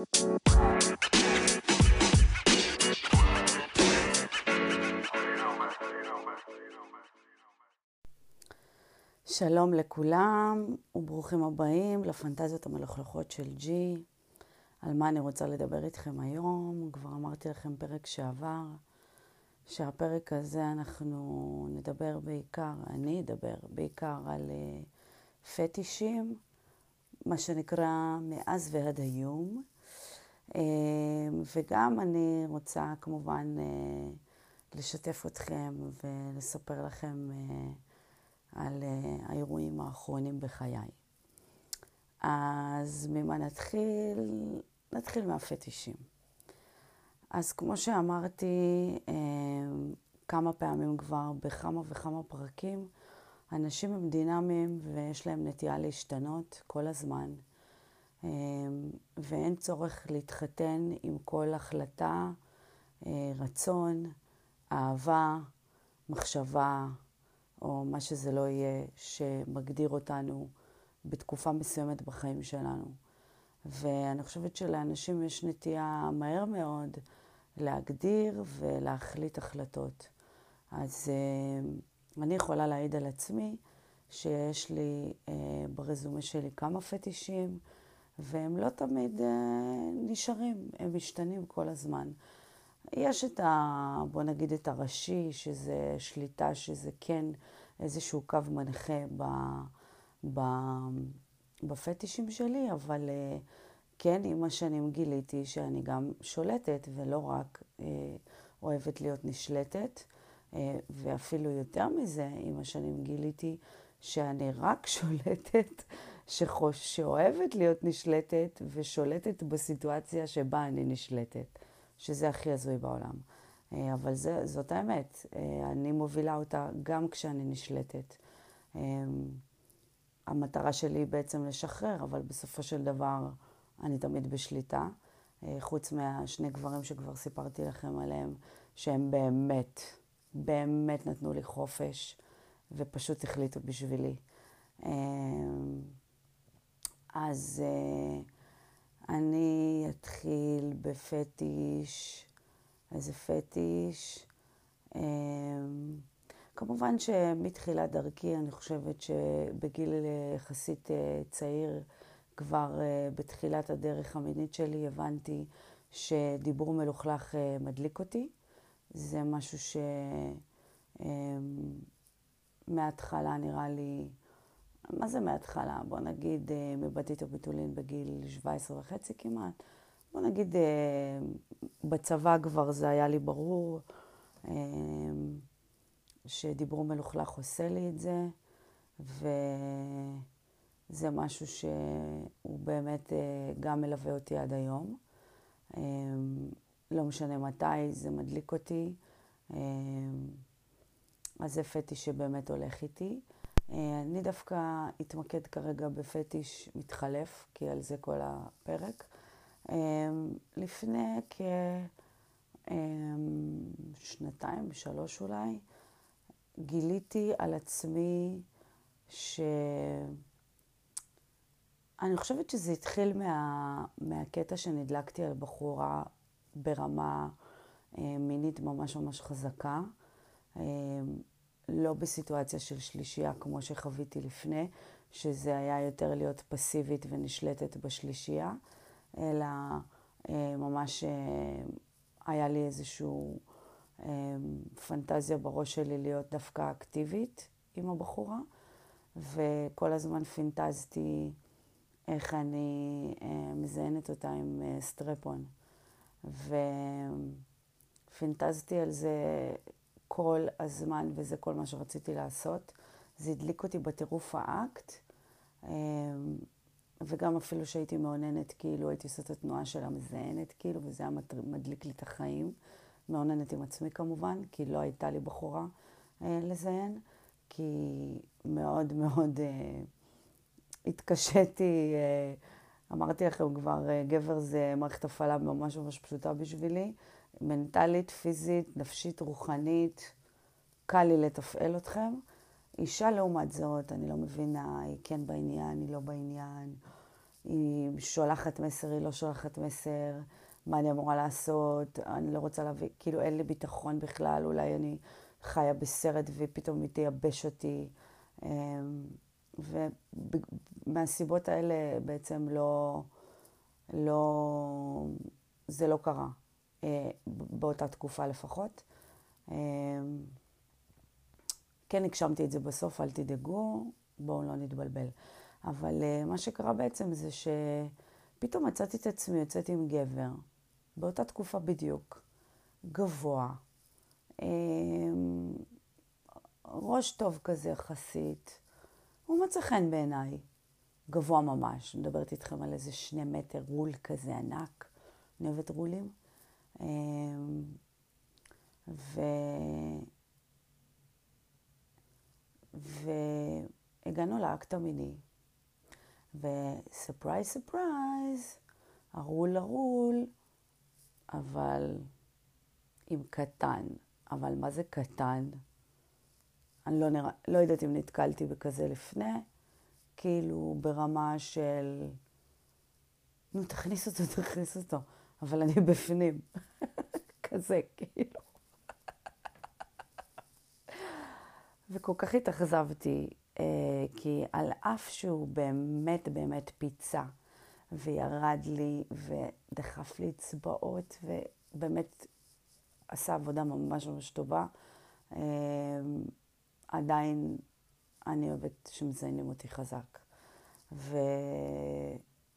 שלום לכולם וברוכים הבאים לפנטזיות המלוכלכות של ג'י. על מה אני רוצה לדבר איתכם היום? כבר אמרתי לכם פרק שעבר, שהפרק הזה אנחנו נדבר בעיקר, אני אדבר בעיקר על uh, פטישים, מה שנקרא מאז ועד היום. Uh, וגם אני רוצה כמובן uh, לשתף אתכם ולספר לכם uh, על uh, האירועים האחרונים בחיי. אז ממה נתחיל? נתחיל מהפטישים. אז כמו שאמרתי uh, כמה פעמים כבר בכמה וכמה פרקים, אנשים הם דינמיים ויש להם נטייה להשתנות כל הזמן. Uh, ואין צורך להתחתן עם כל החלטה, uh, רצון, אהבה, מחשבה, או מה שזה לא יהיה, שמגדיר אותנו בתקופה מסוימת בחיים שלנו. ואני חושבת שלאנשים יש נטייה מהר מאוד להגדיר ולהחליט החלטות. אז uh, אני יכולה להעיד על עצמי שיש לי uh, ברזומה שלי כמה פטישים, והם לא תמיד uh, נשארים, הם משתנים כל הזמן. יש את ה... בוא נגיד את הראשי, שזה שליטה, שזה כן איזשהו קו מנחה ב, ב, בפטישים שלי, אבל אה, כן, עם השנים גיליתי שאני גם שולטת ולא רק אה, אוהבת להיות נשלטת, אה, ואפילו יותר מזה, עם השנים גיליתי שאני רק שולטת, שחוש, שאוהבת להיות נשלטת ושולטת בסיטואציה שבה אני נשלטת, שזה הכי הזוי בעולם. אה, אבל זה, זאת האמת, אה, אני מובילה אותה גם כשאני נשלטת. אה, המטרה שלי היא בעצם לשחרר, אבל בסופו של דבר אני תמיד בשליטה. חוץ מהשני גברים שכבר סיפרתי לכם עליהם, שהם באמת, באמת נתנו לי חופש ופשוט החליטו בשבילי. אז אני אתחיל בפטיש. איזה פטיש. אמ, כמובן שמתחילת דרכי, אני חושבת שבגיל יחסית אה, צעיר, כבר אה, בתחילת הדרך המינית שלי, הבנתי שדיבור מלוכלך אה, מדליק אותי. זה משהו שמההתחלה נראה לי, מה זה מההתחלה? בוא נגיד מבתית וביטולין בגיל 17 וחצי כמעט. בוא נגיד, אה, בצבא כבר זה היה לי ברור אה, שדיבור מלוכלך עושה לי את זה, וזה משהו שהוא באמת אה, גם מלווה אותי עד היום. לא משנה מתי, זה מדליק אותי. אז זה פטיש שבאמת הולך איתי. אני דווקא אתמקד כרגע בפטיש מתחלף, כי על זה כל הפרק. אמ, לפני כשנתיים, שלוש אולי, גיליתי על עצמי ש... אני חושבת שזה התחיל מה, מהקטע שנדלקתי על בחורה ברמה אה, מינית ממש ממש חזקה. אה, לא בסיטואציה של שלישייה כמו שחוויתי לפני, שזה היה יותר להיות פסיבית ונשלטת בשלישייה, אלא אה, ממש אה, היה לי איזושהי אה, פנטזיה בראש שלי להיות דווקא אקטיבית עם הבחורה, וכל הזמן פינטזתי איך אני מזיינת אותה עם סטרפון. ופינטזתי על זה כל הזמן, וזה כל מה שרציתי לעשות. זה הדליק אותי בטירוף האקט. וגם אפילו שהייתי מאוננת, כאילו הייתי עושה את התנועה של המזיינת, כאילו, וזה היה מדליק לי את החיים. מאוננת עם עצמי כמובן, כי לא הייתה לי בחורה אה, לזיין, כי מאוד מאוד אה, התקשיתי, אה, אמרתי לכם כבר, גבר זה מערכת הפעלה ממש ממש פשוטה בשבילי, מנטלית, פיזית, נפשית, רוחנית, קל לי לתפעל אתכם. אישה לעומת זאת, אני לא מבינה, היא כן בעניין, היא לא בעניין. היא שולחת מסר, היא לא שולחת מסר, מה אני אמורה לעשות, אני לא רוצה להביא, כאילו אין לי ביטחון בכלל, אולי אני חיה בסרט ופתאום היא תייבש אותי. אמ, ומהסיבות האלה בעצם לא, לא, זה לא קרה, באותה תקופה לפחות. אמ, כן הגשמתי את זה בסוף, אל תדאגו, בואו לא נתבלבל. אבל אה, מה שקרה בעצם זה שפתאום מצאתי את עצמי יוצאת עם גבר, באותה תקופה בדיוק, גבוה, ראש טוב כזה יחסית, הוא מצא חן בעיניי, גבוה ממש, מדברת איתכם על איזה שני מטר רול כזה ענק, אני אוהבת רולים. אמ, ו... והגענו לאקט המיני, וספרייז ספרייז, הרול הרול, אבל עם קטן. אבל מה זה קטן? אני לא, נרא... לא יודעת אם נתקלתי בכזה לפני, כאילו ברמה של, נו, תכניס אותו, תכניס אותו, אבל אני בפנים. כזה, כאילו. וכל כך התאכזבתי, אה, כי על אף שהוא באמת באמת פיצה, וירד לי, ודחף לי אצבעות, ובאמת עשה עבודה ממש ממש טובה, אה, עדיין אני אוהבת שמזיינים אותי חזק. ו...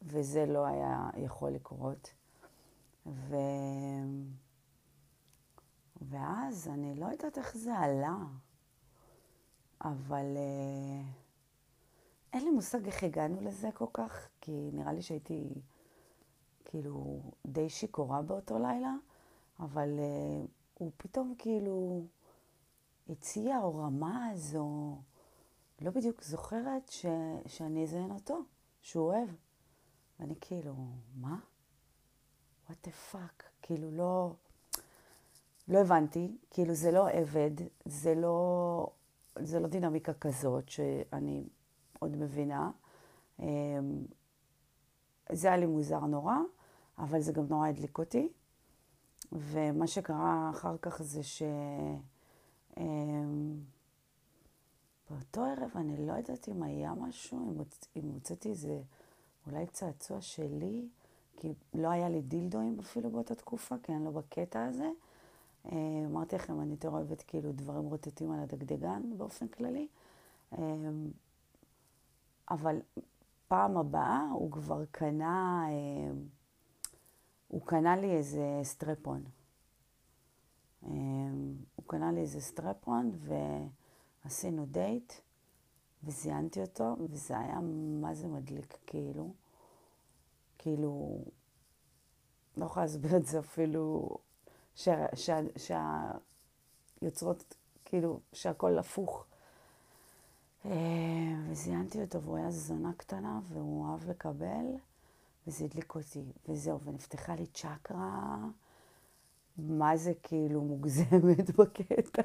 וזה לא היה יכול לקרות. ו... ואז אני לא יודעת איך זה עלה, אבל uh, אין לי מושג איך הגענו לזה כל כך, כי נראה לי שהייתי כאילו די שיכורה באותו לילה, אבל uh, הוא פתאום כאילו הציע או רמז, או לא בדיוק זוכרת ש... שאני אזיין אותו, שהוא אוהב. ואני כאילו, מה? What the fuck? כאילו לא... לא הבנתי, כאילו זה לא עבד, זה לא, זה לא דינמיקה כזאת שאני עוד מבינה. אמ, זה היה לי מוזר נורא, אבל זה גם נורא הדליק אותי. ומה שקרה אחר כך זה ש... אמ, באותו ערב אני לא יודעת אם היה משהו, אם הוצאתי איזה אולי צעצוע שלי, כי לא היה לי דילדואים אפילו באותה תקופה, כי אני לא בקטע הזה. אה, אמרתי לכם, אני יותר אוהבת כאילו דברים רוטטים על הדגדגן באופן כללי. אה, אבל פעם הבאה הוא כבר קנה, אה, הוא קנה לי איזה סטרפון. הוא קנה לי איזה סטרפון ועשינו דייט וזיינתי אותו, וזה היה מה זה מדליק, כאילו. כאילו, לא יכולה להסביר את זה אפילו, שהיוצרות, כאילו, שהכל הפוך. אה, וזיינתי אותו, והוא היה זונה קטנה, והוא אהב לקבל, וזה הדליק אותי, וזהו, ונפתחה לי צ'קרה, מה זה כאילו מוגזמת בקטע.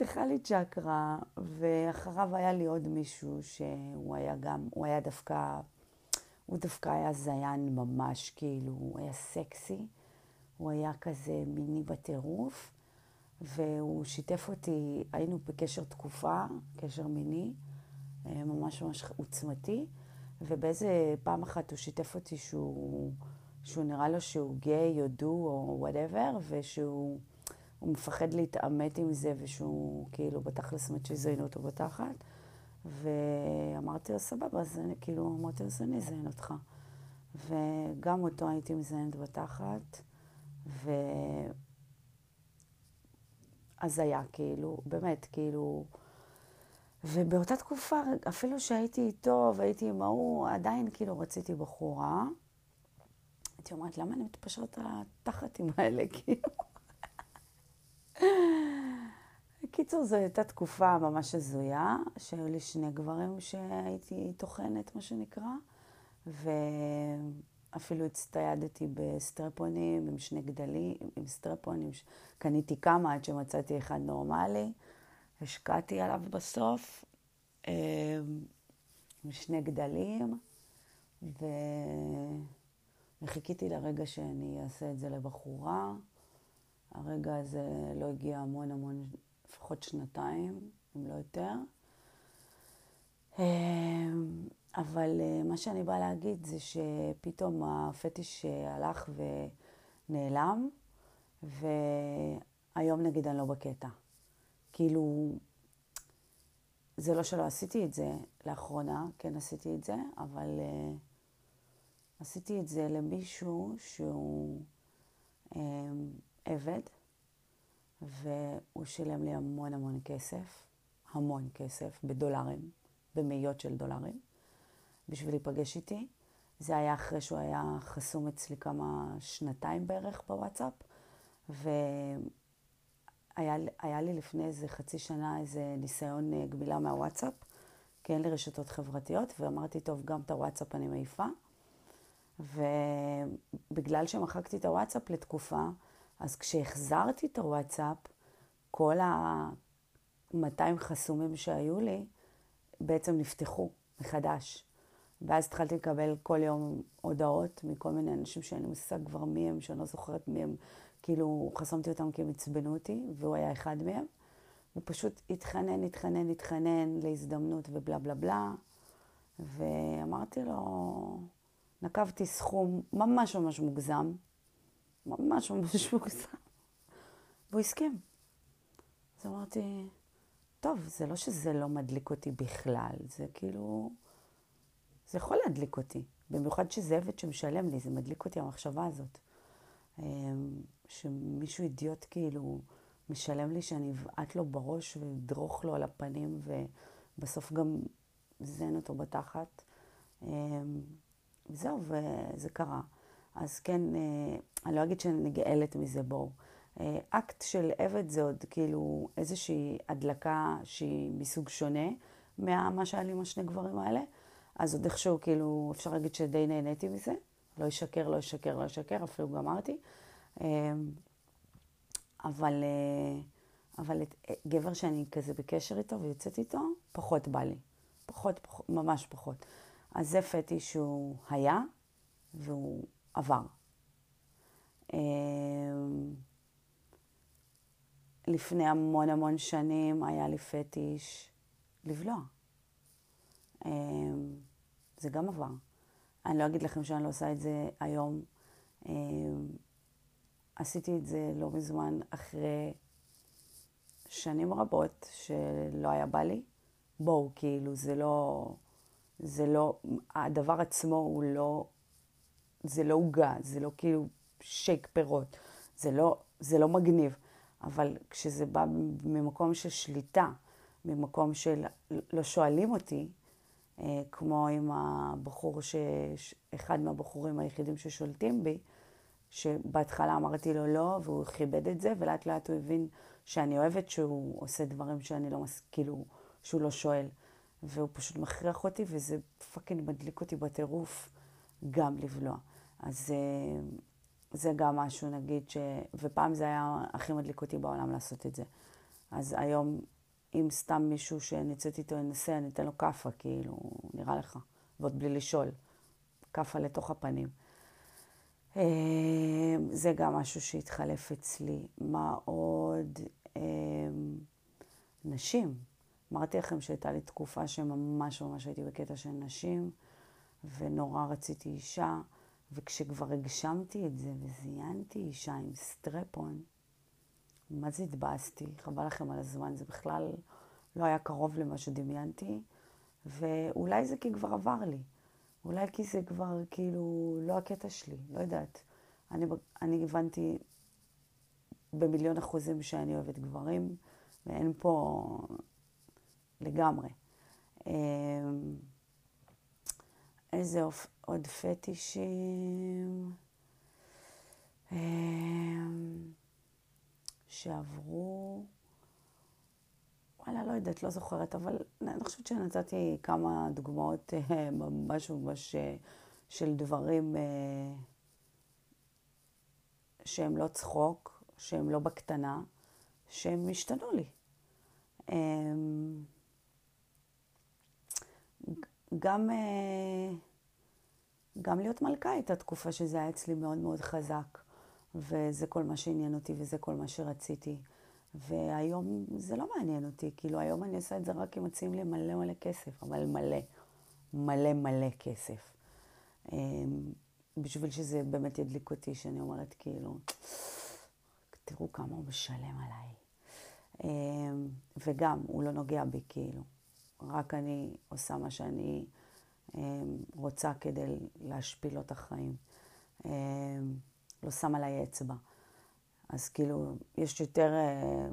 נפתחה לי צ'קרה, ואחריו היה לי עוד מישהו שהוא היה גם, הוא היה דווקא, הוא דווקא היה זיין ממש, כאילו, הוא היה סקסי, הוא היה כזה מיני בטירוף, והוא שיתף אותי, היינו בקשר תקופה, קשר מיני, אה, ממש ממש עוצמתי, ובאיזה פעם אחת הוא שיתף אותי שהוא, שהוא נראה לו שהוא גיי או דו או וואטאבר, ושהוא... הוא מפחד להתעמת עם זה, ושהוא כאילו בתכלס מת שיזיינו אותו בתחת. ואמרתי לו, סבבה, אז אני, כאילו, אמרתי לו, אז אני אזיין אותך. וגם אותו הייתי מזיינת בתחת, ו... אז היה כאילו, באמת, כאילו... ובאותה תקופה, אפילו שהייתי איתו והייתי עם ההוא, עדיין כאילו רציתי בחורה. הייתי אומרת, למה אני מתפשרת על התחתים האלה, כאילו? בקיצור, זו הייתה תקופה ממש הזויה, שהיו לי שני גברים שהייתי טוחנת, מה שנקרא, ואפילו הצטיידתי בסטרפונים עם שני גדלים, עם סטרפונים, קניתי כמה עד שמצאתי אחד נורמלי, השקעתי עליו בסוף, אמ, עם שני גדלים, ו... וחיכיתי לרגע שאני אעשה את זה לבחורה. הרגע הזה לא הגיע המון המון, לפחות שנתיים, אם לא יותר. אבל מה שאני באה להגיד זה שפתאום הפטיש הלך ונעלם, והיום נגיד אני לא בקטע. כאילו, זה לא שלא עשיתי את זה לאחרונה, כן עשיתי את זה, אבל uh, עשיתי את זה למישהו שהוא um, עבד, והוא שילם לי המון המון כסף, המון כסף, בדולרים, במאיות של דולרים, בשביל להיפגש איתי. זה היה אחרי שהוא היה חסום אצלי כמה שנתיים בערך בוואטסאפ, ו... היה, היה לי לפני איזה חצי שנה איזה ניסיון אה, גמילה מהוואטסאפ, כי אין לי רשתות חברתיות, ואמרתי, טוב, גם את הוואטסאפ אני מעיפה. ובגלל שמחקתי את הוואטסאפ לתקופה, אז כשהחזרתי את הוואטסאפ, כל ה-200 חסומים שהיו לי בעצם נפתחו מחדש. ואז התחלתי לקבל כל יום הודעות מכל מיני אנשים שאין לי מושג כבר מי הם, שאני לא זוכרת מי הם, כאילו, חסמתי אותם כי הם עצבנו אותי, והוא היה אחד מהם. הוא פשוט התחנן, התחנן, התחנן להזדמנות ובלה בלה בלה. ואמרתי לו, נקבתי סכום ממש ממש מוגזם, ממש ממש מוגזם, והוא הסכים. אז אמרתי, טוב, זה לא שזה לא מדליק אותי בכלל, זה כאילו, זה יכול להדליק אותי. במיוחד שזה עבד שמשלם לי, זה מדליק אותי המחשבה הזאת. אמ, שמישהו אידיוט כאילו משלם לי שאני אבעט לו בראש ואדרוך לו על הפנים ובסוף גם זן אותו בתחת. אמ, זהו, וזה קרה. אז כן, אה, אני לא אגיד שאני נגאלת מזה, בואו. אה, אקט של עבד זה עוד כאילו איזושהי הדלקה שהיא מסוג שונה ממה שהיה לי עם השני גברים האלה. אז עוד איכשהו, כאילו, אפשר להגיד שדי נהניתי מזה. לא ישקר, לא ישקר, לא ישקר, אפילו גמרתי. אמ, אבל, אה, אבל את, אה, גבר שאני כזה בקשר איתו ויוצאת איתו, פחות בא לי. פחות, פחות, ממש פחות. אז זה פטי שהוא היה והוא עבר. אמ, לפני המון המון שנים היה לי פטיש לבלוע. אמ, זה גם עבר. אני לא אגיד לכם שאני לא עושה את זה היום. עשיתי את זה לא מזמן אחרי שנים רבות שלא היה בא לי. בואו, כאילו, זה לא, זה לא, הדבר עצמו הוא לא, זה לא עוגה, זה לא כאילו שייק פירות, זה לא, זה לא מגניב. אבל כשזה בא ממקום של שליטה, ממקום של לא שואלים אותי, אה, כמו עם הבחור, ש... אחד מהבחורים היחידים ששולטים בי, שבהתחלה אמרתי לו לא, והוא כיבד את זה, ולאט לאט הוא הבין שאני אוהבת שהוא עושה דברים שאני לא מס... כאילו, שהוא לא שואל. והוא פשוט מכריח אותי, וזה פאקינג מדליק אותי בטירוף גם לבלוע. אז אה, זה גם משהו, נגיד, ש... ופעם זה היה הכי מדליק אותי בעולם לעשות את זה. אז היום, אם סתם מישהו שנצאת איתו ינסה, אני אתן לו כאפה, כאילו, נראה לך, ועוד בלי לשאול. כאפה לתוך הפנים. אמ, זה גם משהו שהתחלף אצלי. מה עוד? אמ, נשים. אמרתי לכם שהייתה לי תקופה שממש ממש הייתי בקטע של נשים, ונורא רציתי אישה, וכשכבר הגשמתי את זה וזיינתי אישה עם סטרפון, מה זה התבאסתי? חבל לכם על הזמן, זה בכלל לא היה קרוב למה שדמיינתי, ואולי זה כי כבר עבר לי. אולי כי זה כבר כאילו לא הקטע שלי, לא יודעת. אני, אני הבנתי במיליון אחוזים שאני אוהבת גברים, ואין פה לגמרי. אמ, איזה עוד פטישים אמ, שעברו. וואלה, לא יודעת, לא זוכרת, אבל אני חושבת שנתתי כמה דוגמאות אה, ממש ממש אה, של דברים אה, שהם לא צחוק, שהם לא בקטנה, שהם השתנו לי. אמ, גם, גם להיות מלכה הייתה תקופה שזה היה אצלי מאוד מאוד חזק, וזה כל מה שעניין אותי וזה כל מה שרציתי. והיום זה לא מעניין אותי, כאילו היום אני עושה את זה רק אם מציעים לי מלא מלא כסף, אבל מלא, מלא מלא כסף. אמ, בשביל שזה באמת ידליק אותי, שאני אומרת כאילו, תראו כמה הוא משלם עליי. אמ, וגם, הוא לא נוגע בי כאילו. רק אני עושה מה שאני רוצה כדי להשפיל לו את החיים. לא שם עליי אצבע. אז כאילו, יש יותר אה,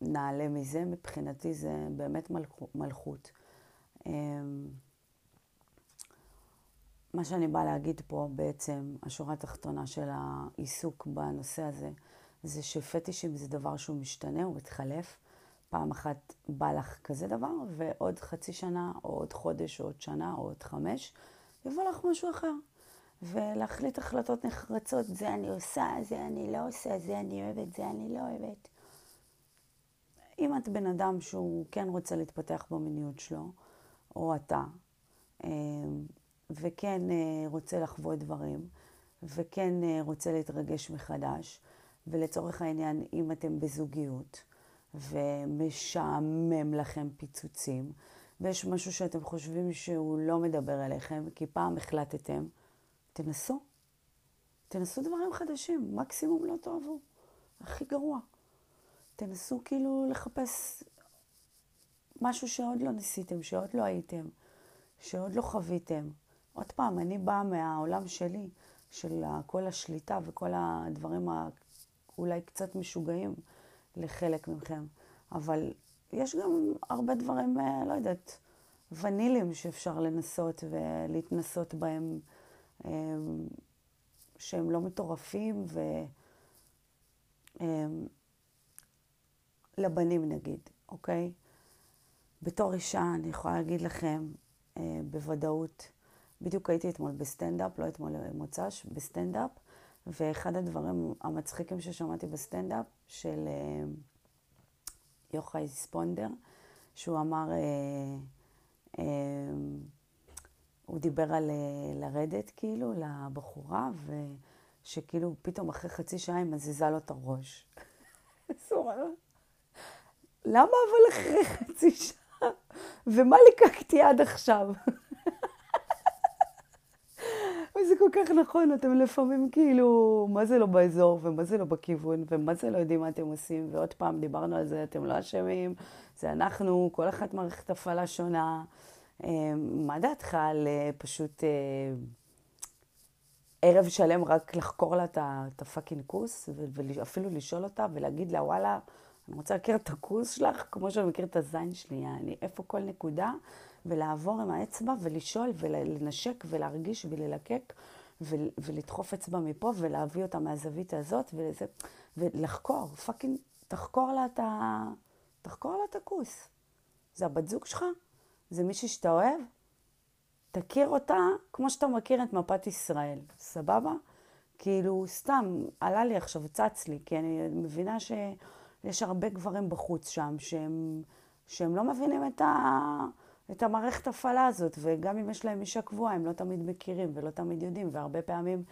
נעלה מזה, מבחינתי זה באמת מלכות. אה, מה שאני באה להגיד פה בעצם, השורה התחתונה של העיסוק בנושא הזה, זה שפטישים זה דבר שהוא משתנה, הוא מתחלף. פעם אחת בא לך כזה דבר, ועוד חצי שנה, או עוד חודש, או עוד שנה, או עוד חמש, יבוא לך משהו אחר. ולהחליט החלטות נחרצות, זה אני עושה, זה אני לא עושה, זה אני אוהבת, זה אני לא אוהבת. אם את בן אדם שהוא כן רוצה להתפתח במיניות שלו, או אתה, אה, וכן אה, רוצה לחוות דברים, וכן אה, רוצה להתרגש מחדש, ולצורך העניין, אם אתם בזוגיות, ומשעמם לכם פיצוצים, ויש משהו שאתם חושבים שהוא לא מדבר אליכם, כי פעם החלטתם, תנסו. תנסו דברים חדשים, מקסימום לא תאהבו. הכי גרוע. תנסו כאילו לחפש משהו שעוד לא ניסיתם, שעוד לא הייתם, שעוד לא חוויתם. עוד פעם, אני באה מהעולם שלי, של כל השליטה וכל הדברים האולי קצת משוגעים לחלק מכם. אבל יש גם הרבה דברים, אה, לא יודעת, ונילים שאפשר לנסות ולהתנסות בהם. אמ, שהם לא מטורפים, ולבנים אמ, נגיד, אוקיי? בתור אישה אני יכולה להגיד לכם אה, בוודאות, בדיוק הייתי אתמול בסטנדאפ, לא אתמול מוצ"ש, בסטנדאפ, ואחד הדברים המצחיקים ששמעתי בסטנדאפ של אה, יוחאי ספונדר, שהוא אמר, אה, אה, הוא דיבר על לרדת כאילו לבחורה, ושכאילו פתאום אחרי חצי שעה היא מזיזה לו את הראש. למה אבל אחרי חצי שעה? ומה ליקקתי עד עכשיו? וזה כל כך נכון, אתם לפעמים כאילו, מה זה לא באזור, ומה זה לא בכיוון, ומה זה לא יודעים מה אתם עושים, ועוד פעם, דיברנו על זה, אתם לא אשמים, זה אנחנו, כל אחת מערכת הפעלה שונה. אה, מה דעתך על אה, פשוט אה, ערב שלם רק לחקור לה את הפאקינג כוס, ואפילו לשאול אותה ולהגיד לה, וואלה, אני רוצה להכיר את הכוס שלך כמו שאני מכיר את הזין שלי, יעני, איפה כל נקודה, ולעבור עם האצבע ולשאול ולנשק ולהרגיש וללקק ולדחוף אצבע מפה ולהביא אותה מהזווית הזאת ולזה, ולחקור, פאקינג, תחקור לה את ה... תחקור לה את הכוס. זה הבת זוג שלך? זה מישהי שאתה אוהב, תכיר אותה כמו שאתה מכיר את מפת ישראל, סבבה? כאילו, סתם, עלה לי עכשיו, צץ לי, כי אני מבינה שיש הרבה גברים בחוץ שם שהם, שהם לא מבינים את, ה, את המערכת הפעלה הזאת, וגם אם יש להם אישה קבועה, הם לא תמיד מכירים ולא תמיד יודעים, והרבה פעמים,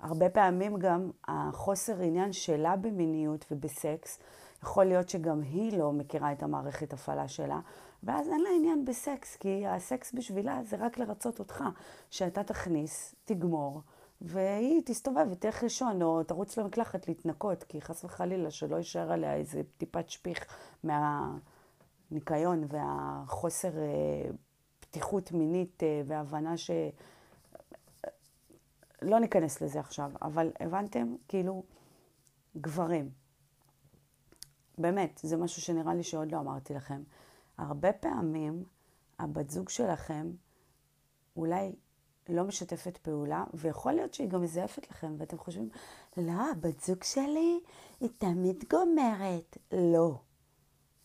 הרבה פעמים גם החוסר עניין שלה במיניות ובסקס, יכול להיות שגם היא לא מכירה את המערכת הפעלה שלה, ואז אין לה עניין בסקס, כי הסקס בשבילה זה רק לרצות אותך, שאתה תכניס, תגמור, והיא תסתובב ותלך לישון, או תרוץ למקלחת להתנקות, כי חס וחלילה שלא יישאר עליה איזה טיפת שפיך מהניקיון והחוסר אה, פתיחות מינית אה, והבנה ש... לא ניכנס לזה עכשיו, אבל הבנתם? כאילו, גברים. באמת, זה משהו שנראה לי שעוד לא אמרתי לכם. הרבה פעמים הבת זוג שלכם אולי לא משתפת פעולה, ויכול להיות שהיא גם מזייפת לכם, ואתם חושבים, לא, הבת זוג שלי היא תמיד גומרת. לא.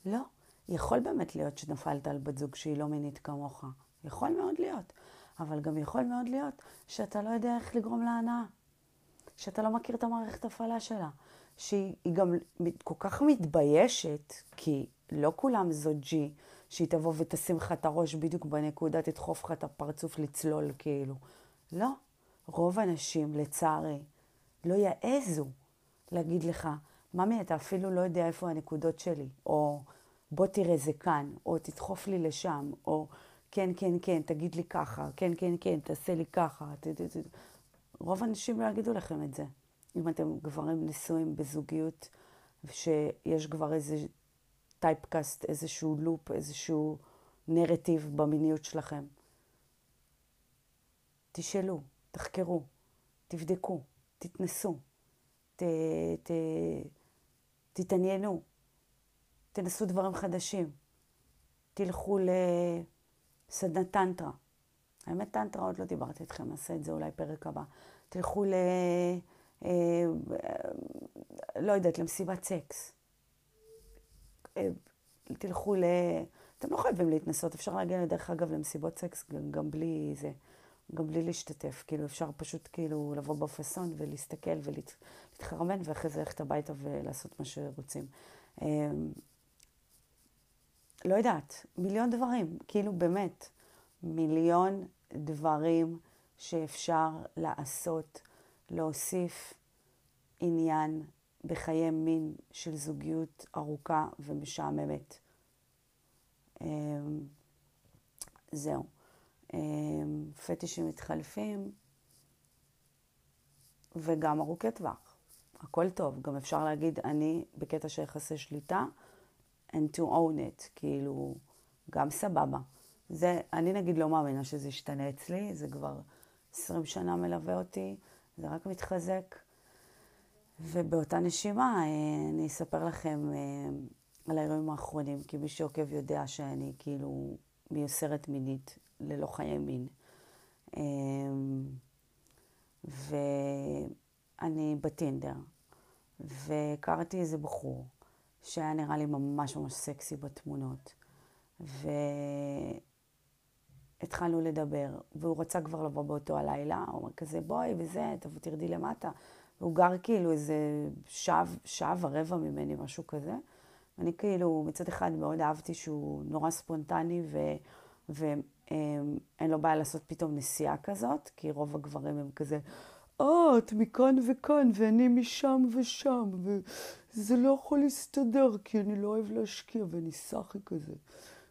לא. יכול באמת להיות שנפלת על בת זוג שהיא לא מינית כמוך. יכול מאוד להיות. אבל גם יכול מאוד להיות שאתה לא יודע איך לגרום להנאה. שאתה לא מכיר את המערכת הפעלה שלה. שהיא גם כל כך מתביישת, כי לא כולם זו ג'י, שהיא תבוא ותשים לך את הראש בדיוק בנקודה, תדחוף לך את הפרצוף לצלול, כאילו. לא. רוב הנשים, לצערי, לא יעזו להגיד לך, ממי, אתה אפילו לא יודע איפה הנקודות שלי, או בוא תראה, זה כאן, או תדחוף לי לשם, או כן, כן, כן, תגיד לי ככה, כן, כן, כן, תעשה לי ככה. ת, ת, ת. רוב האנשים לא יגידו לכם את זה. אם אתם גברים נשואים בזוגיות, שיש כבר איזה טייפקאסט, איזשהו לופ, איזשהו נרטיב במיניות שלכם. תשאלו, תחקרו, תבדקו, תתנסו, ת, ת, תתעניינו, תנסו דברים חדשים, תלכו לסדנת טנטרה. האמת, טנטרה עוד לא דיברתי איתכם, נעשה את זה אולי פרק הבא. תלכו ל... אה, לא יודעת, למסיבת סקס. אה, תלכו ל... אתם לא חייבים להתנסות, אפשר להגיע, דרך אגב, למסיבות סקס גם בלי זה, גם בלי להשתתף. כאילו, אפשר פשוט כאילו לבוא בפאסון ולהסתכל ולהתחרמן, ואחרי זה ללכת הביתה ולעשות מה שרוצים. לא יודעת, מיליון דברים, כאילו באמת, מיליון דברים שאפשר לעשות, להוסיף עניין בחיי מין של זוגיות ארוכה ומשעממת. אמ, זהו. אמ, פטישים מתחלפים, וגם ארוכי טווח. הכל טוב. גם אפשר להגיד, אני בקטע של יחסי שליטה, and to own it, כאילו, גם סבבה. זה, אני נגיד לא מאמינה שזה ישתנה אצלי, זה כבר 20 שנה מלווה אותי, זה רק מתחזק. ובאותה נשימה אה, אני אספר לכם אה, על האירועים האחרונים, כי מי שעוקב יודע שאני כאילו מיוסרת מינית ללא חיי מין. אה, ואני בטינדר, והכרתי איזה בחור שהיה נראה לי ממש ממש סקסי בתמונות. והתחלנו לדבר, והוא רצה כבר לבוא באותו הלילה, הוא אומר כזה, בואי וזה, תבוא תרדי למטה. והוא גר כאילו איזה שעה, שעה ורבע ממני, משהו כזה. אני כאילו, מצד אחד מאוד אהבתי שהוא נורא ספונטני ו... ואין לו בעיה לעשות פתאום נסיעה כזאת, כי רוב הגברים הם כזה, אה, את מכאן וכאן, ואני משם ושם, וזה לא יכול להסתדר, כי אני לא אוהב להשקיע, ואני סאחי כזה,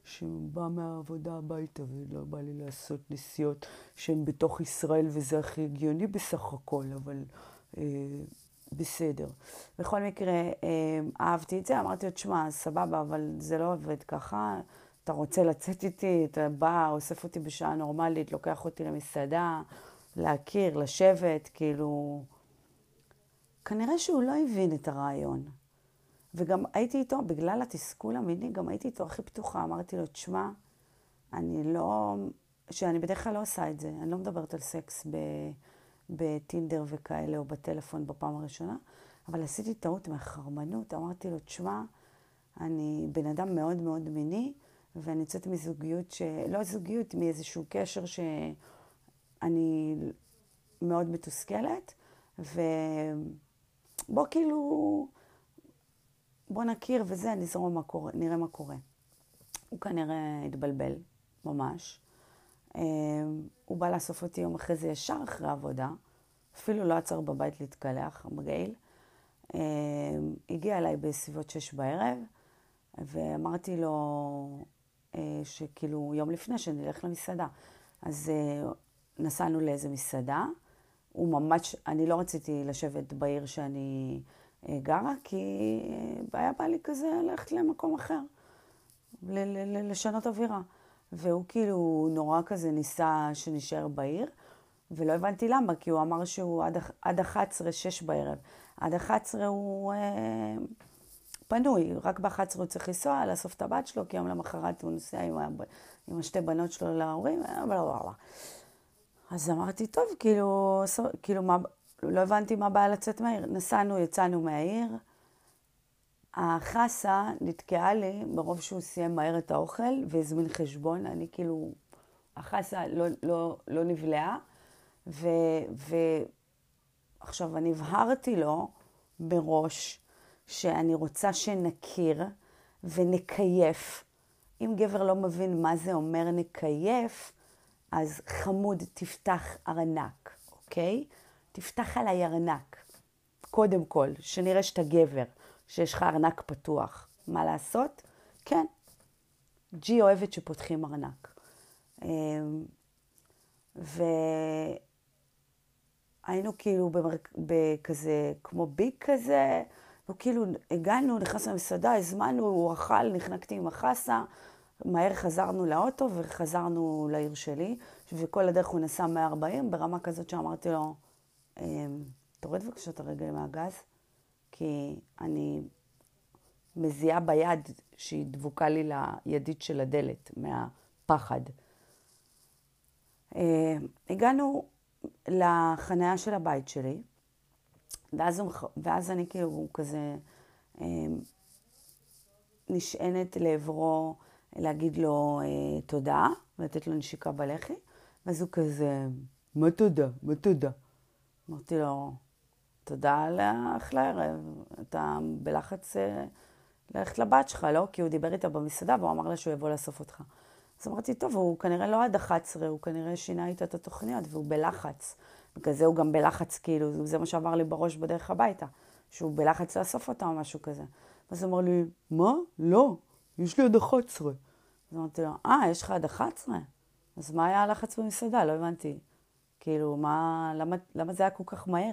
שבא מהעבודה הביתה, ולא בא לי לעשות נסיעות שהן בתוך ישראל, וזה הכי הגיוני בסך הכל, אבל אה, בסדר. בכל מקרה, אה, אהבתי את זה, אמרתי לו, תשמע, סבבה, אבל זה לא עובד ככה. אתה רוצה לצאת איתי, אתה בא, אוסף אותי בשעה נורמלית, לוקח אותי למסעדה, להכיר, לשבת, כאילו... כנראה שהוא לא הבין את הרעיון. וגם הייתי איתו, בגלל התסכול המיני, גם הייתי איתו הכי פתוחה. אמרתי לו, תשמע, אני לא... שאני בדרך כלל לא עושה את זה. אני לא מדברת על סקס. בטינדר וכאלה, או בטלפון בפעם הראשונה, אבל עשיתי טעות מהחרמנות. אמרתי לו, תשמע, אני בן אדם מאוד מאוד מיני, ואני יוצאת מזוגיות, ש... לא זוגיות, מאיזשהו קשר שאני מאוד מתוסכלת, ובוא כאילו, בוא נכיר וזה, נזרום מה קורה, נראה מה קורה. הוא כנראה התבלבל, ממש. אמ, הוא בא לאסוף אותי יום אחרי זה ישר אחרי העבודה, אפילו לא עצר בבית להתקלח, מגעיל. אמ, הגיע אליי בסביבות שש בערב, ואמרתי לו אה, שכאילו יום לפני שנלך למסעדה. אז אה, נסענו לאיזה מסעדה. הוא ממש, אני לא רציתי לשבת בעיר שאני אה, גרה, כי היה בא לי כזה ללכת למקום אחר, לשנות אווירה. והוא כאילו נורא כזה ניסה שנשאר בעיר, ולא הבנתי למה, כי הוא אמר שהוא עד, עד 11, 6 בערב. עד 11 הוא אה, פנוי, רק ב-11 הוא צריך לנסוע, לאסוף את הבת שלו, כי יום למחרת הוא נוסע עם, עם השתי בנות שלו להורים, בלה בלה בלה. אז אמרתי, טוב, כאילו, כאילו מה, לא הבנתי מה הבעיה לצאת מהעיר. נסענו, יצאנו מהעיר. החסה נתקעה לי מרוב שהוא סיים מהר את האוכל והזמין חשבון. אני כאילו, החסה לא, לא, לא נבלעה. ועכשיו, אני הבהרתי לו מראש שאני רוצה שנכיר ונקייף אם גבר לא מבין מה זה אומר נקייף, אז חמוד, תפתח ארנק, אוקיי? תפתח עליי ארנק, קודם כל, שנראה שאתה גבר, שיש לך ארנק פתוח. מה לעשות? כן, ג'י אוהבת שפותחים ארנק. אמ, והיינו כאילו במרק... בכזה, כמו ביג כזה, וכאילו הגענו, נכנסנו למסעדה, הזמנו, הוא אכל, נחנקתי עם החסה, מהר חזרנו לאוטו וחזרנו לעיר שלי, וכל הדרך הוא נסע 140, ברמה כזאת שאמרתי לו, אמ, תוריד בבקשה את הרגל מהגז, כי אני מזיעה ביד שהיא דבוקה לי לידית של הדלת, מהפחד. אה, הגענו לחניה של הבית שלי, ואז, הוא, ואז אני כאילו כזה אה, נשענת לעברו להגיד לו אה, תודה, ולתת לו נשיקה בלחי, ואז הוא כזה, מה תודה? מה תודה? אמרתי לו, תודה על אחלה ערב, אתה בלחץ ללכת לבת שלך, לא? כי הוא דיבר איתה במסעדה והוא אמר לה שהוא יבוא לאסוף אותך. אז אמרתי, טוב, הוא כנראה לא עד 11, הוא כנראה שינה איתה את התוכניות והוא בלחץ. בגלל זה הוא גם בלחץ, כאילו, זה מה שעבר לי בראש בדרך הביתה, שהוא בלחץ לאסוף אותה או משהו כזה. אז הוא אמר לי, מה? לא, יש לי עד 11. אז אמרתי לו, אה, יש לך עד 11? אז מה היה הלחץ במסעדה? לא הבנתי. כאילו, מה, למה, למה זה היה כל כך מהר?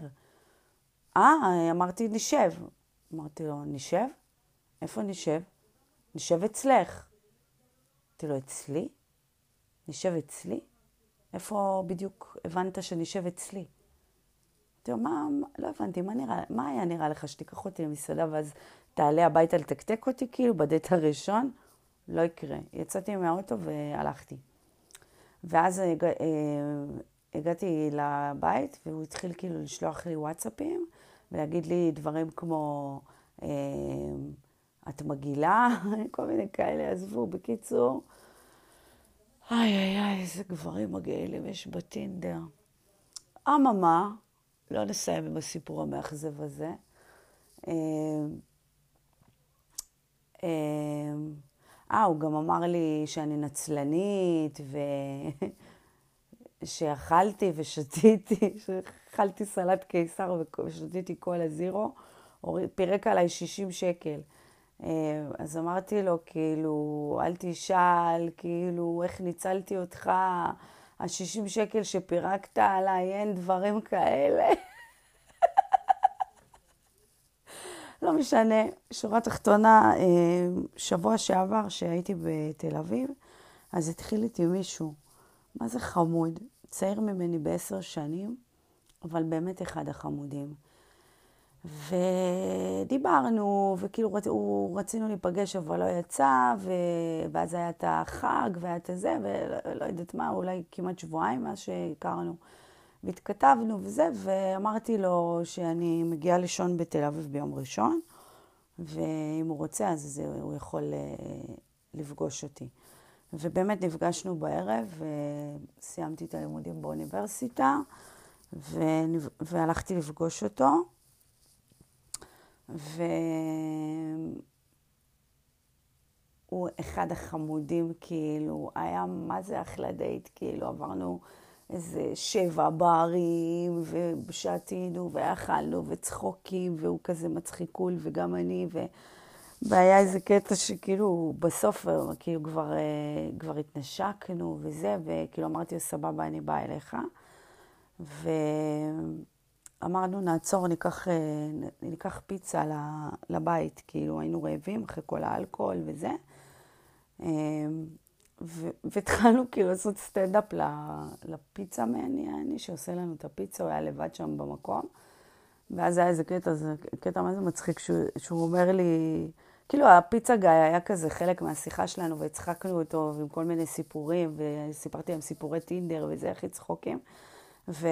אה, אמרתי, נשב. אמרתי לו, נשב? איפה נשב? נשב אצלך. אמרתי לו, אצלי? נשב אצלי? איפה בדיוק הבנת שנשב אצלי? אמרתי לו, מה, לא הבנתי, מה, נראה, מה היה נראה לך שתיקח אותי למסעדה ואז תעלה הביתה לתקתק אותי כאילו בדייט הראשון? לא יקרה. יצאתי מהאוטו והלכתי. ואז הגע, אה, הגעתי לבית והוא התחיל כאילו לשלוח לי וואטסאפים ולהגיד לי דברים כמו, אה, את מגעילה, כל מיני כאלה, עזבו. בקיצור, איי איי איי, איזה גברים מגעילים יש בטינדר. אממה, לא נסיים עם הסיפור המאכזב הזה. אה, אה, אה הוא גם אמר לי שאני נצלנית, ושאכלתי ושתיתי, שאכלתי סלט קיסר ושתיתי כל הזירו, פירק עליי 60 שקל. אה, אז אמרתי לו, כאילו, אל תשאל, כאילו, איך ניצלתי אותך, ה-60 שקל שפירקת עליי, אין דברים כאלה. לא משנה, שורה תחתונה, אה, שבוע שעבר שהייתי בתל אביב, אז התחיל איתי מישהו, מה זה חמוד, צעיר ממני בעשר שנים, אבל באמת אחד החמודים. ודיברנו, וכאילו רצ... הוא... רצינו להיפגש אבל לא יצא, ו... ואז היה את החג והיה את זה, ולא לא יודעת מה, אולי כמעט שבועיים מאז שהכרנו. והתכתבנו וזה, ואמרתי לו שאני מגיעה לישון בתל אביב ביום ראשון, ואם הוא רוצה אז זה, הוא יכול uh, לפגוש אותי. ובאמת נפגשנו בערב, וסיימתי את הלימודים באוניברסיטה. והלכתי לפגוש אותו. והוא אחד החמודים, כאילו, היה מה זה אחלה דייט, כאילו, עברנו איזה שבע ברים, ושתינו, ואכלנו, וצחוקים, והוא כזה מצחיקול, וגם אני, ו... והיה איזה קטע שכאילו, בסוף, כאילו, כבר, כבר התנשקנו וזה, וכאילו אמרתי לו, סבבה, אני באה אליך. ו... אמרנו, נעצור, ניקח, אה, ניקח פיצה לבית, כאילו היינו רעבים אחרי כל האלכוהול וזה. והתחלנו כאילו לעשות סטנדאפ לפיצה מעני, אני שעושה לנו את הפיצה, הוא היה לבד שם במקום. ואז היה איזה קטע, זה קטע מה זה מצחיק, שהוא, שהוא אומר לי, כאילו הפיצה גיא היה כזה חלק מהשיחה שלנו, והצחקנו אותו עם כל מיני סיפורים, וסיפרתי להם סיפורי טינדר וזה, הכי צחוקים. ו...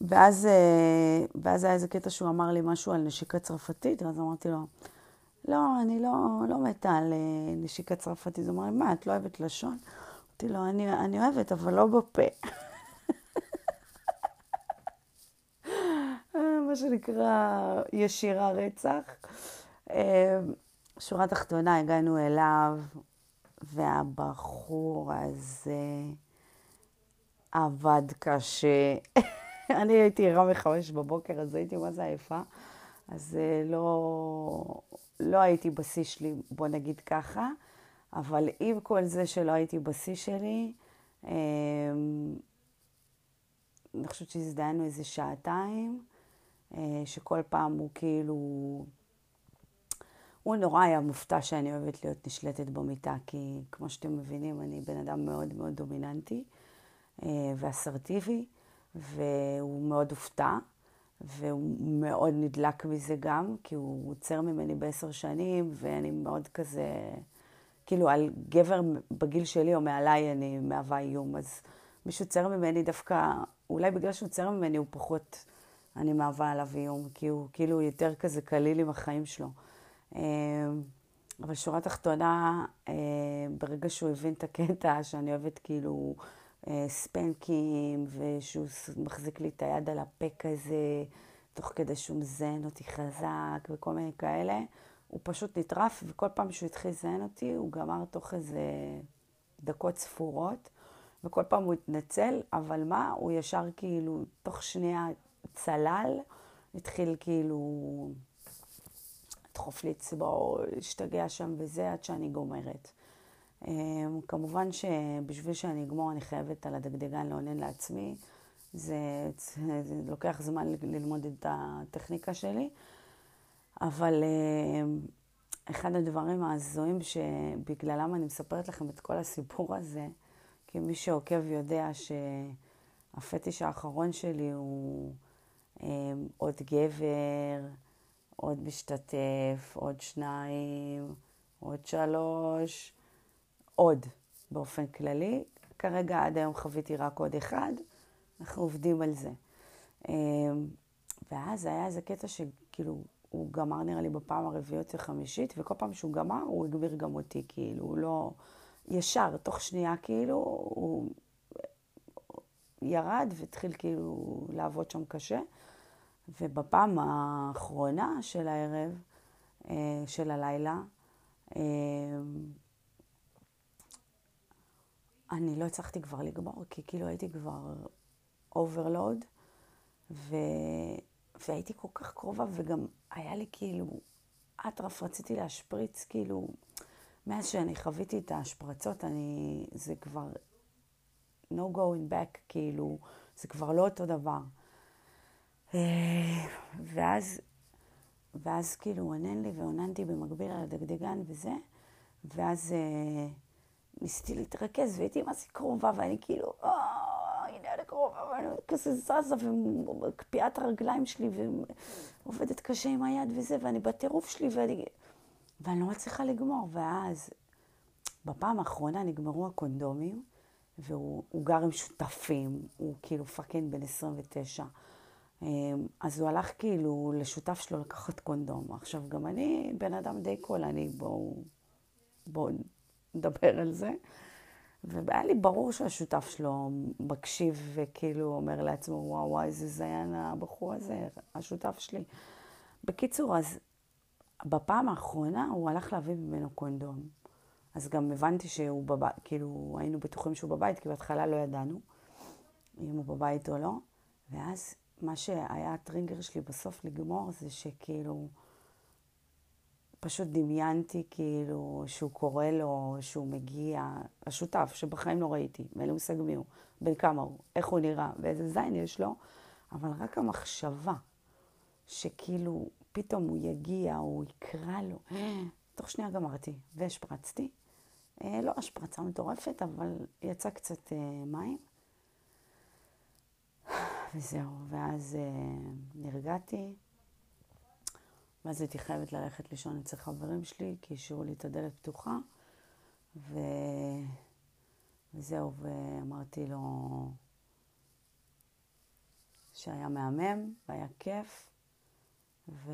ואז, אה, ואז היה איזה קטע שהוא אמר לי משהו על נשיקה צרפתית, ואז אמרתי לו, לא, אני לא, לא מתה על אה, נשיקה צרפתית. הוא אמר לי, מה, את לא אוהבת לשון? אמרתי לו, אני, אני אוהבת, אבל לא בפה. מה שנקרא ישירה רצח. אה, שורה תחתונה, הגענו אליו, והבחור הזה עבד קשה. אני הייתי ערה מחמש בבוקר, אז הייתי מה זה עייפה. אז לא, לא הייתי בשיא שלי, בוא נגיד ככה. אבל עם כל זה שלא הייתי בשיא שלי, אני חושבת שהזדהינו איזה שעתיים, שכל פעם הוא כאילו... הוא נורא היה מופתע שאני אוהבת להיות נשלטת במיטה, כי כמו שאתם מבינים, אני בן אדם מאוד מאוד דומיננטי ואסרטיבי, והוא מאוד הופתע, והוא מאוד נדלק מזה גם, כי הוא עוצר ממני בעשר שנים, ואני מאוד כזה... כאילו על גבר בגיל שלי או מעליי אני מהווה איום, אז מישהו צר ממני דווקא, אולי בגלל שהוא צר ממני הוא פחות, אני מהווה עליו איום, כי הוא כאילו יותר כזה קליל עם החיים שלו. אה, אבל שורה תחתונה, אה, ברגע שהוא הבין את הקטע שאני אוהבת כאילו ספנקים, ושהוא מחזיק לי את היד על הפה כזה, תוך כדי שהוא מזיין אותי חזק וכל מיני כאלה, הוא פשוט נטרף, וכל פעם שהוא התחיל לזיין אותי, הוא גמר תוך איזה דקות ספורות, וכל פעם הוא התנצל, אבל מה, הוא ישר כאילו, תוך שנייה צלל, התחיל כאילו לדחוף לי אצבעו, להשתגע שם וזה, עד שאני גומרת. אמ, כמובן שבשביל שאני אגמור, אני חייבת על הדגדגן לעונן לעצמי. זה, זה, זה לוקח זמן ללמוד את הטכניקה שלי. אבל uh, אחד הדברים ההזויים שבגללם אני מספרת לכם את כל הסיפור הזה, כי מי שעוקב יודע שהפטיש האחרון שלי הוא um, עוד גבר, עוד משתתף, עוד שניים, עוד שלוש, עוד באופן כללי. כרגע עד היום חוויתי רק עוד אחד, אנחנו עובדים על זה. Um, ואז היה איזה קטע שכאילו הוא גמר נראה לי בפעם הרביעית החמישית, וכל פעם שהוא גמר, הוא הגביר גם אותי, כאילו, הוא לא... ישר, תוך שנייה, כאילו, הוא ירד והתחיל כאילו לעבוד שם קשה. ובפעם האחרונה של הערב, אה, של הלילה, אה, אני לא הצלחתי כבר לגמור, כי כאילו הייתי כבר overload, ו... והייתי כל כך קרובה, וגם היה לי כאילו, אטרף, רציתי להשפריץ, כאילו, מאז שאני חוויתי את ההשפרצות, אני, זה כבר no going back, כאילו, זה כבר לא אותו דבר. ואז, ואז כאילו הוא אונן לי ואוננתי במקביל על הדגדגן וזה, ואז אה, ניסיתי להתרכז והייתי מה זה קרובה, ואני כאילו, אה, קרובה, ואני כזה זזה ומקפיאה את הרגליים שלי ועובדת קשה עם היד וזה, ואני בטירוף שלי ואני, ואני לא מצליחה לגמור. ואז, בפעם האחרונה נגמרו הקונדומים, והוא גר עם שותפים, הוא כאילו fucking בן 29. אמ, אז הוא הלך כאילו לשותף שלו לקחת קונדום. עכשיו, גם אני בן אדם די קולני, בואו בוא נדבר על זה. והיה לי ברור שהשותף שלו מקשיב וכאילו אומר לעצמו, וואו, וואו, איזה זיין הבחור הזה, השותף שלי. בקיצור, אז בפעם האחרונה הוא הלך להביא ממנו קונדום. אז גם הבנתי שהוא בבית, כאילו, היינו בטוחים שהוא בבית, כי בהתחלה לא ידענו אם הוא בבית או לא. ואז מה שהיה הטרינגר שלי בסוף לגמור זה שכאילו... פשוט דמיינתי כאילו שהוא קורא לו, שהוא מגיע, השותף שבחיים לא ראיתי, ואין לי מושג מי הוא, בן כמה הוא, איך הוא נראה ואיזה זין יש לו, אבל רק המחשבה שכאילו פתאום הוא יגיע, הוא יקרא לו, תוך שנייה גמרתי והשפרצתי. אה, לא השפרצה מטורפת, אבל יצא קצת אה, מים. וזהו, ואז אה, נרגעתי. ואז הייתי חייבת ללכת לישון אצל חברים שלי, כי השאירו לי את הדלת פתוחה. ו... וזהו, ואמרתי לו שהיה מהמם והיה כיף. ו...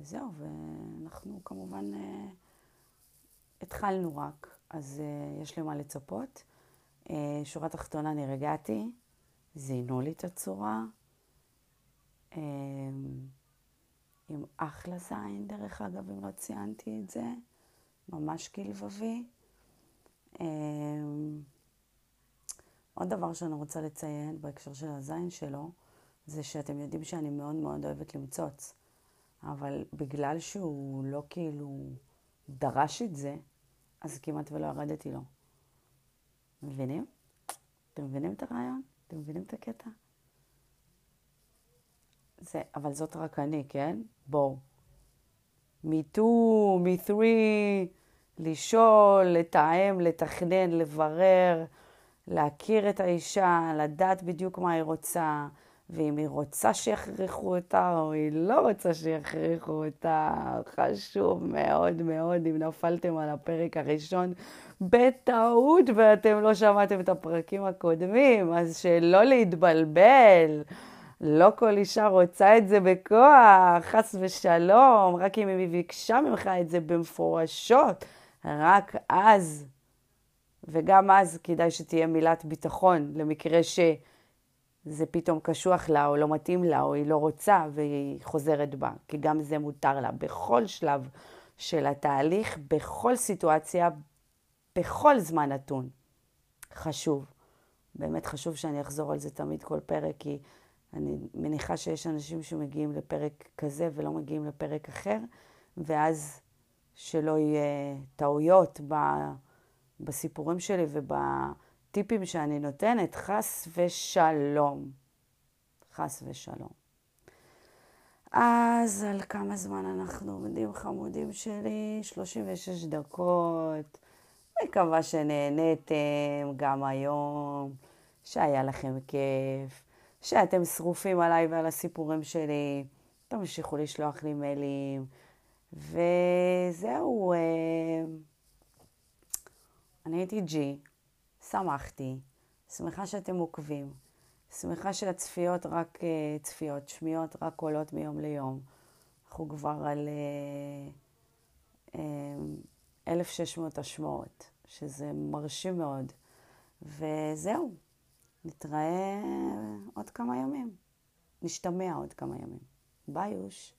וזהו, ואנחנו כמובן uh, התחלנו רק, אז uh, יש לי מה לצפות. Uh, שורה תחתונה נרגעתי, זיינו לי את הצורה. Uh, עם אחלה זין, דרך אגב, אם לא ציינתי את זה. ממש כלבבי. אמ, עוד דבר שאני רוצה לציין בהקשר של הזין שלו, זה שאתם יודעים שאני מאוד מאוד אוהבת למצוץ, אבל בגלל שהוא לא כאילו דרש את זה, אז כמעט ולא ירדתי לו. מבינים? אתם מבינים את הרעיון? אתם מבינים את הקטע? זה, אבל זאת רק אני, כן? בואו. מ-2, מ-3, לשאול, לתאם, לתכנן, לברר, להכיר את האישה, לדעת בדיוק מה היא רוצה, ואם היא רוצה שיכריחו אותה או היא לא רוצה שיכריחו אותה. חשוב מאוד מאוד, אם נפלתם על הפרק הראשון בטעות ואתם לא שמעתם את הפרקים הקודמים, אז שלא להתבלבל. לא כל אישה רוצה את זה בכוח, חס ושלום, רק אם היא ביקשה ממך את זה במפורשות, רק אז, וגם אז כדאי שתהיה מילת ביטחון, למקרה שזה פתאום קשוח לה, או לא מתאים לה, או היא לא רוצה, והיא חוזרת בה, כי גם זה מותר לה. בכל שלב של התהליך, בכל סיטואציה, בכל זמן נתון. חשוב. באמת חשוב שאני אחזור על זה תמיד כל פרק, כי אני מניחה שיש אנשים שמגיעים לפרק כזה ולא מגיעים לפרק אחר, ואז שלא יהיה טעויות ב, בסיפורים שלי ובטיפים שאני נותנת, חס ושלום. חס ושלום. אז על כמה זמן אנחנו עומדים, חמודים שלי? 36 דקות. מקווה שנהניתם גם היום, שהיה לכם כיף. שאתם שרופים עליי ועל הסיפורים שלי, תמשיכו לשלוח לי מיילים. וזהו, אה, אני הייתי ג'י, שמחתי, שמחה שאתם עוקבים, שמחה שהצפיות רק אה, צפיות, שמיעות רק עולות מיום ליום. אנחנו כבר על 1,600 אה, השמעות, שזה מרשים מאוד. וזהו. נתראה עוד כמה ימים. נשתמע עוד כמה ימים. ביי, יוש.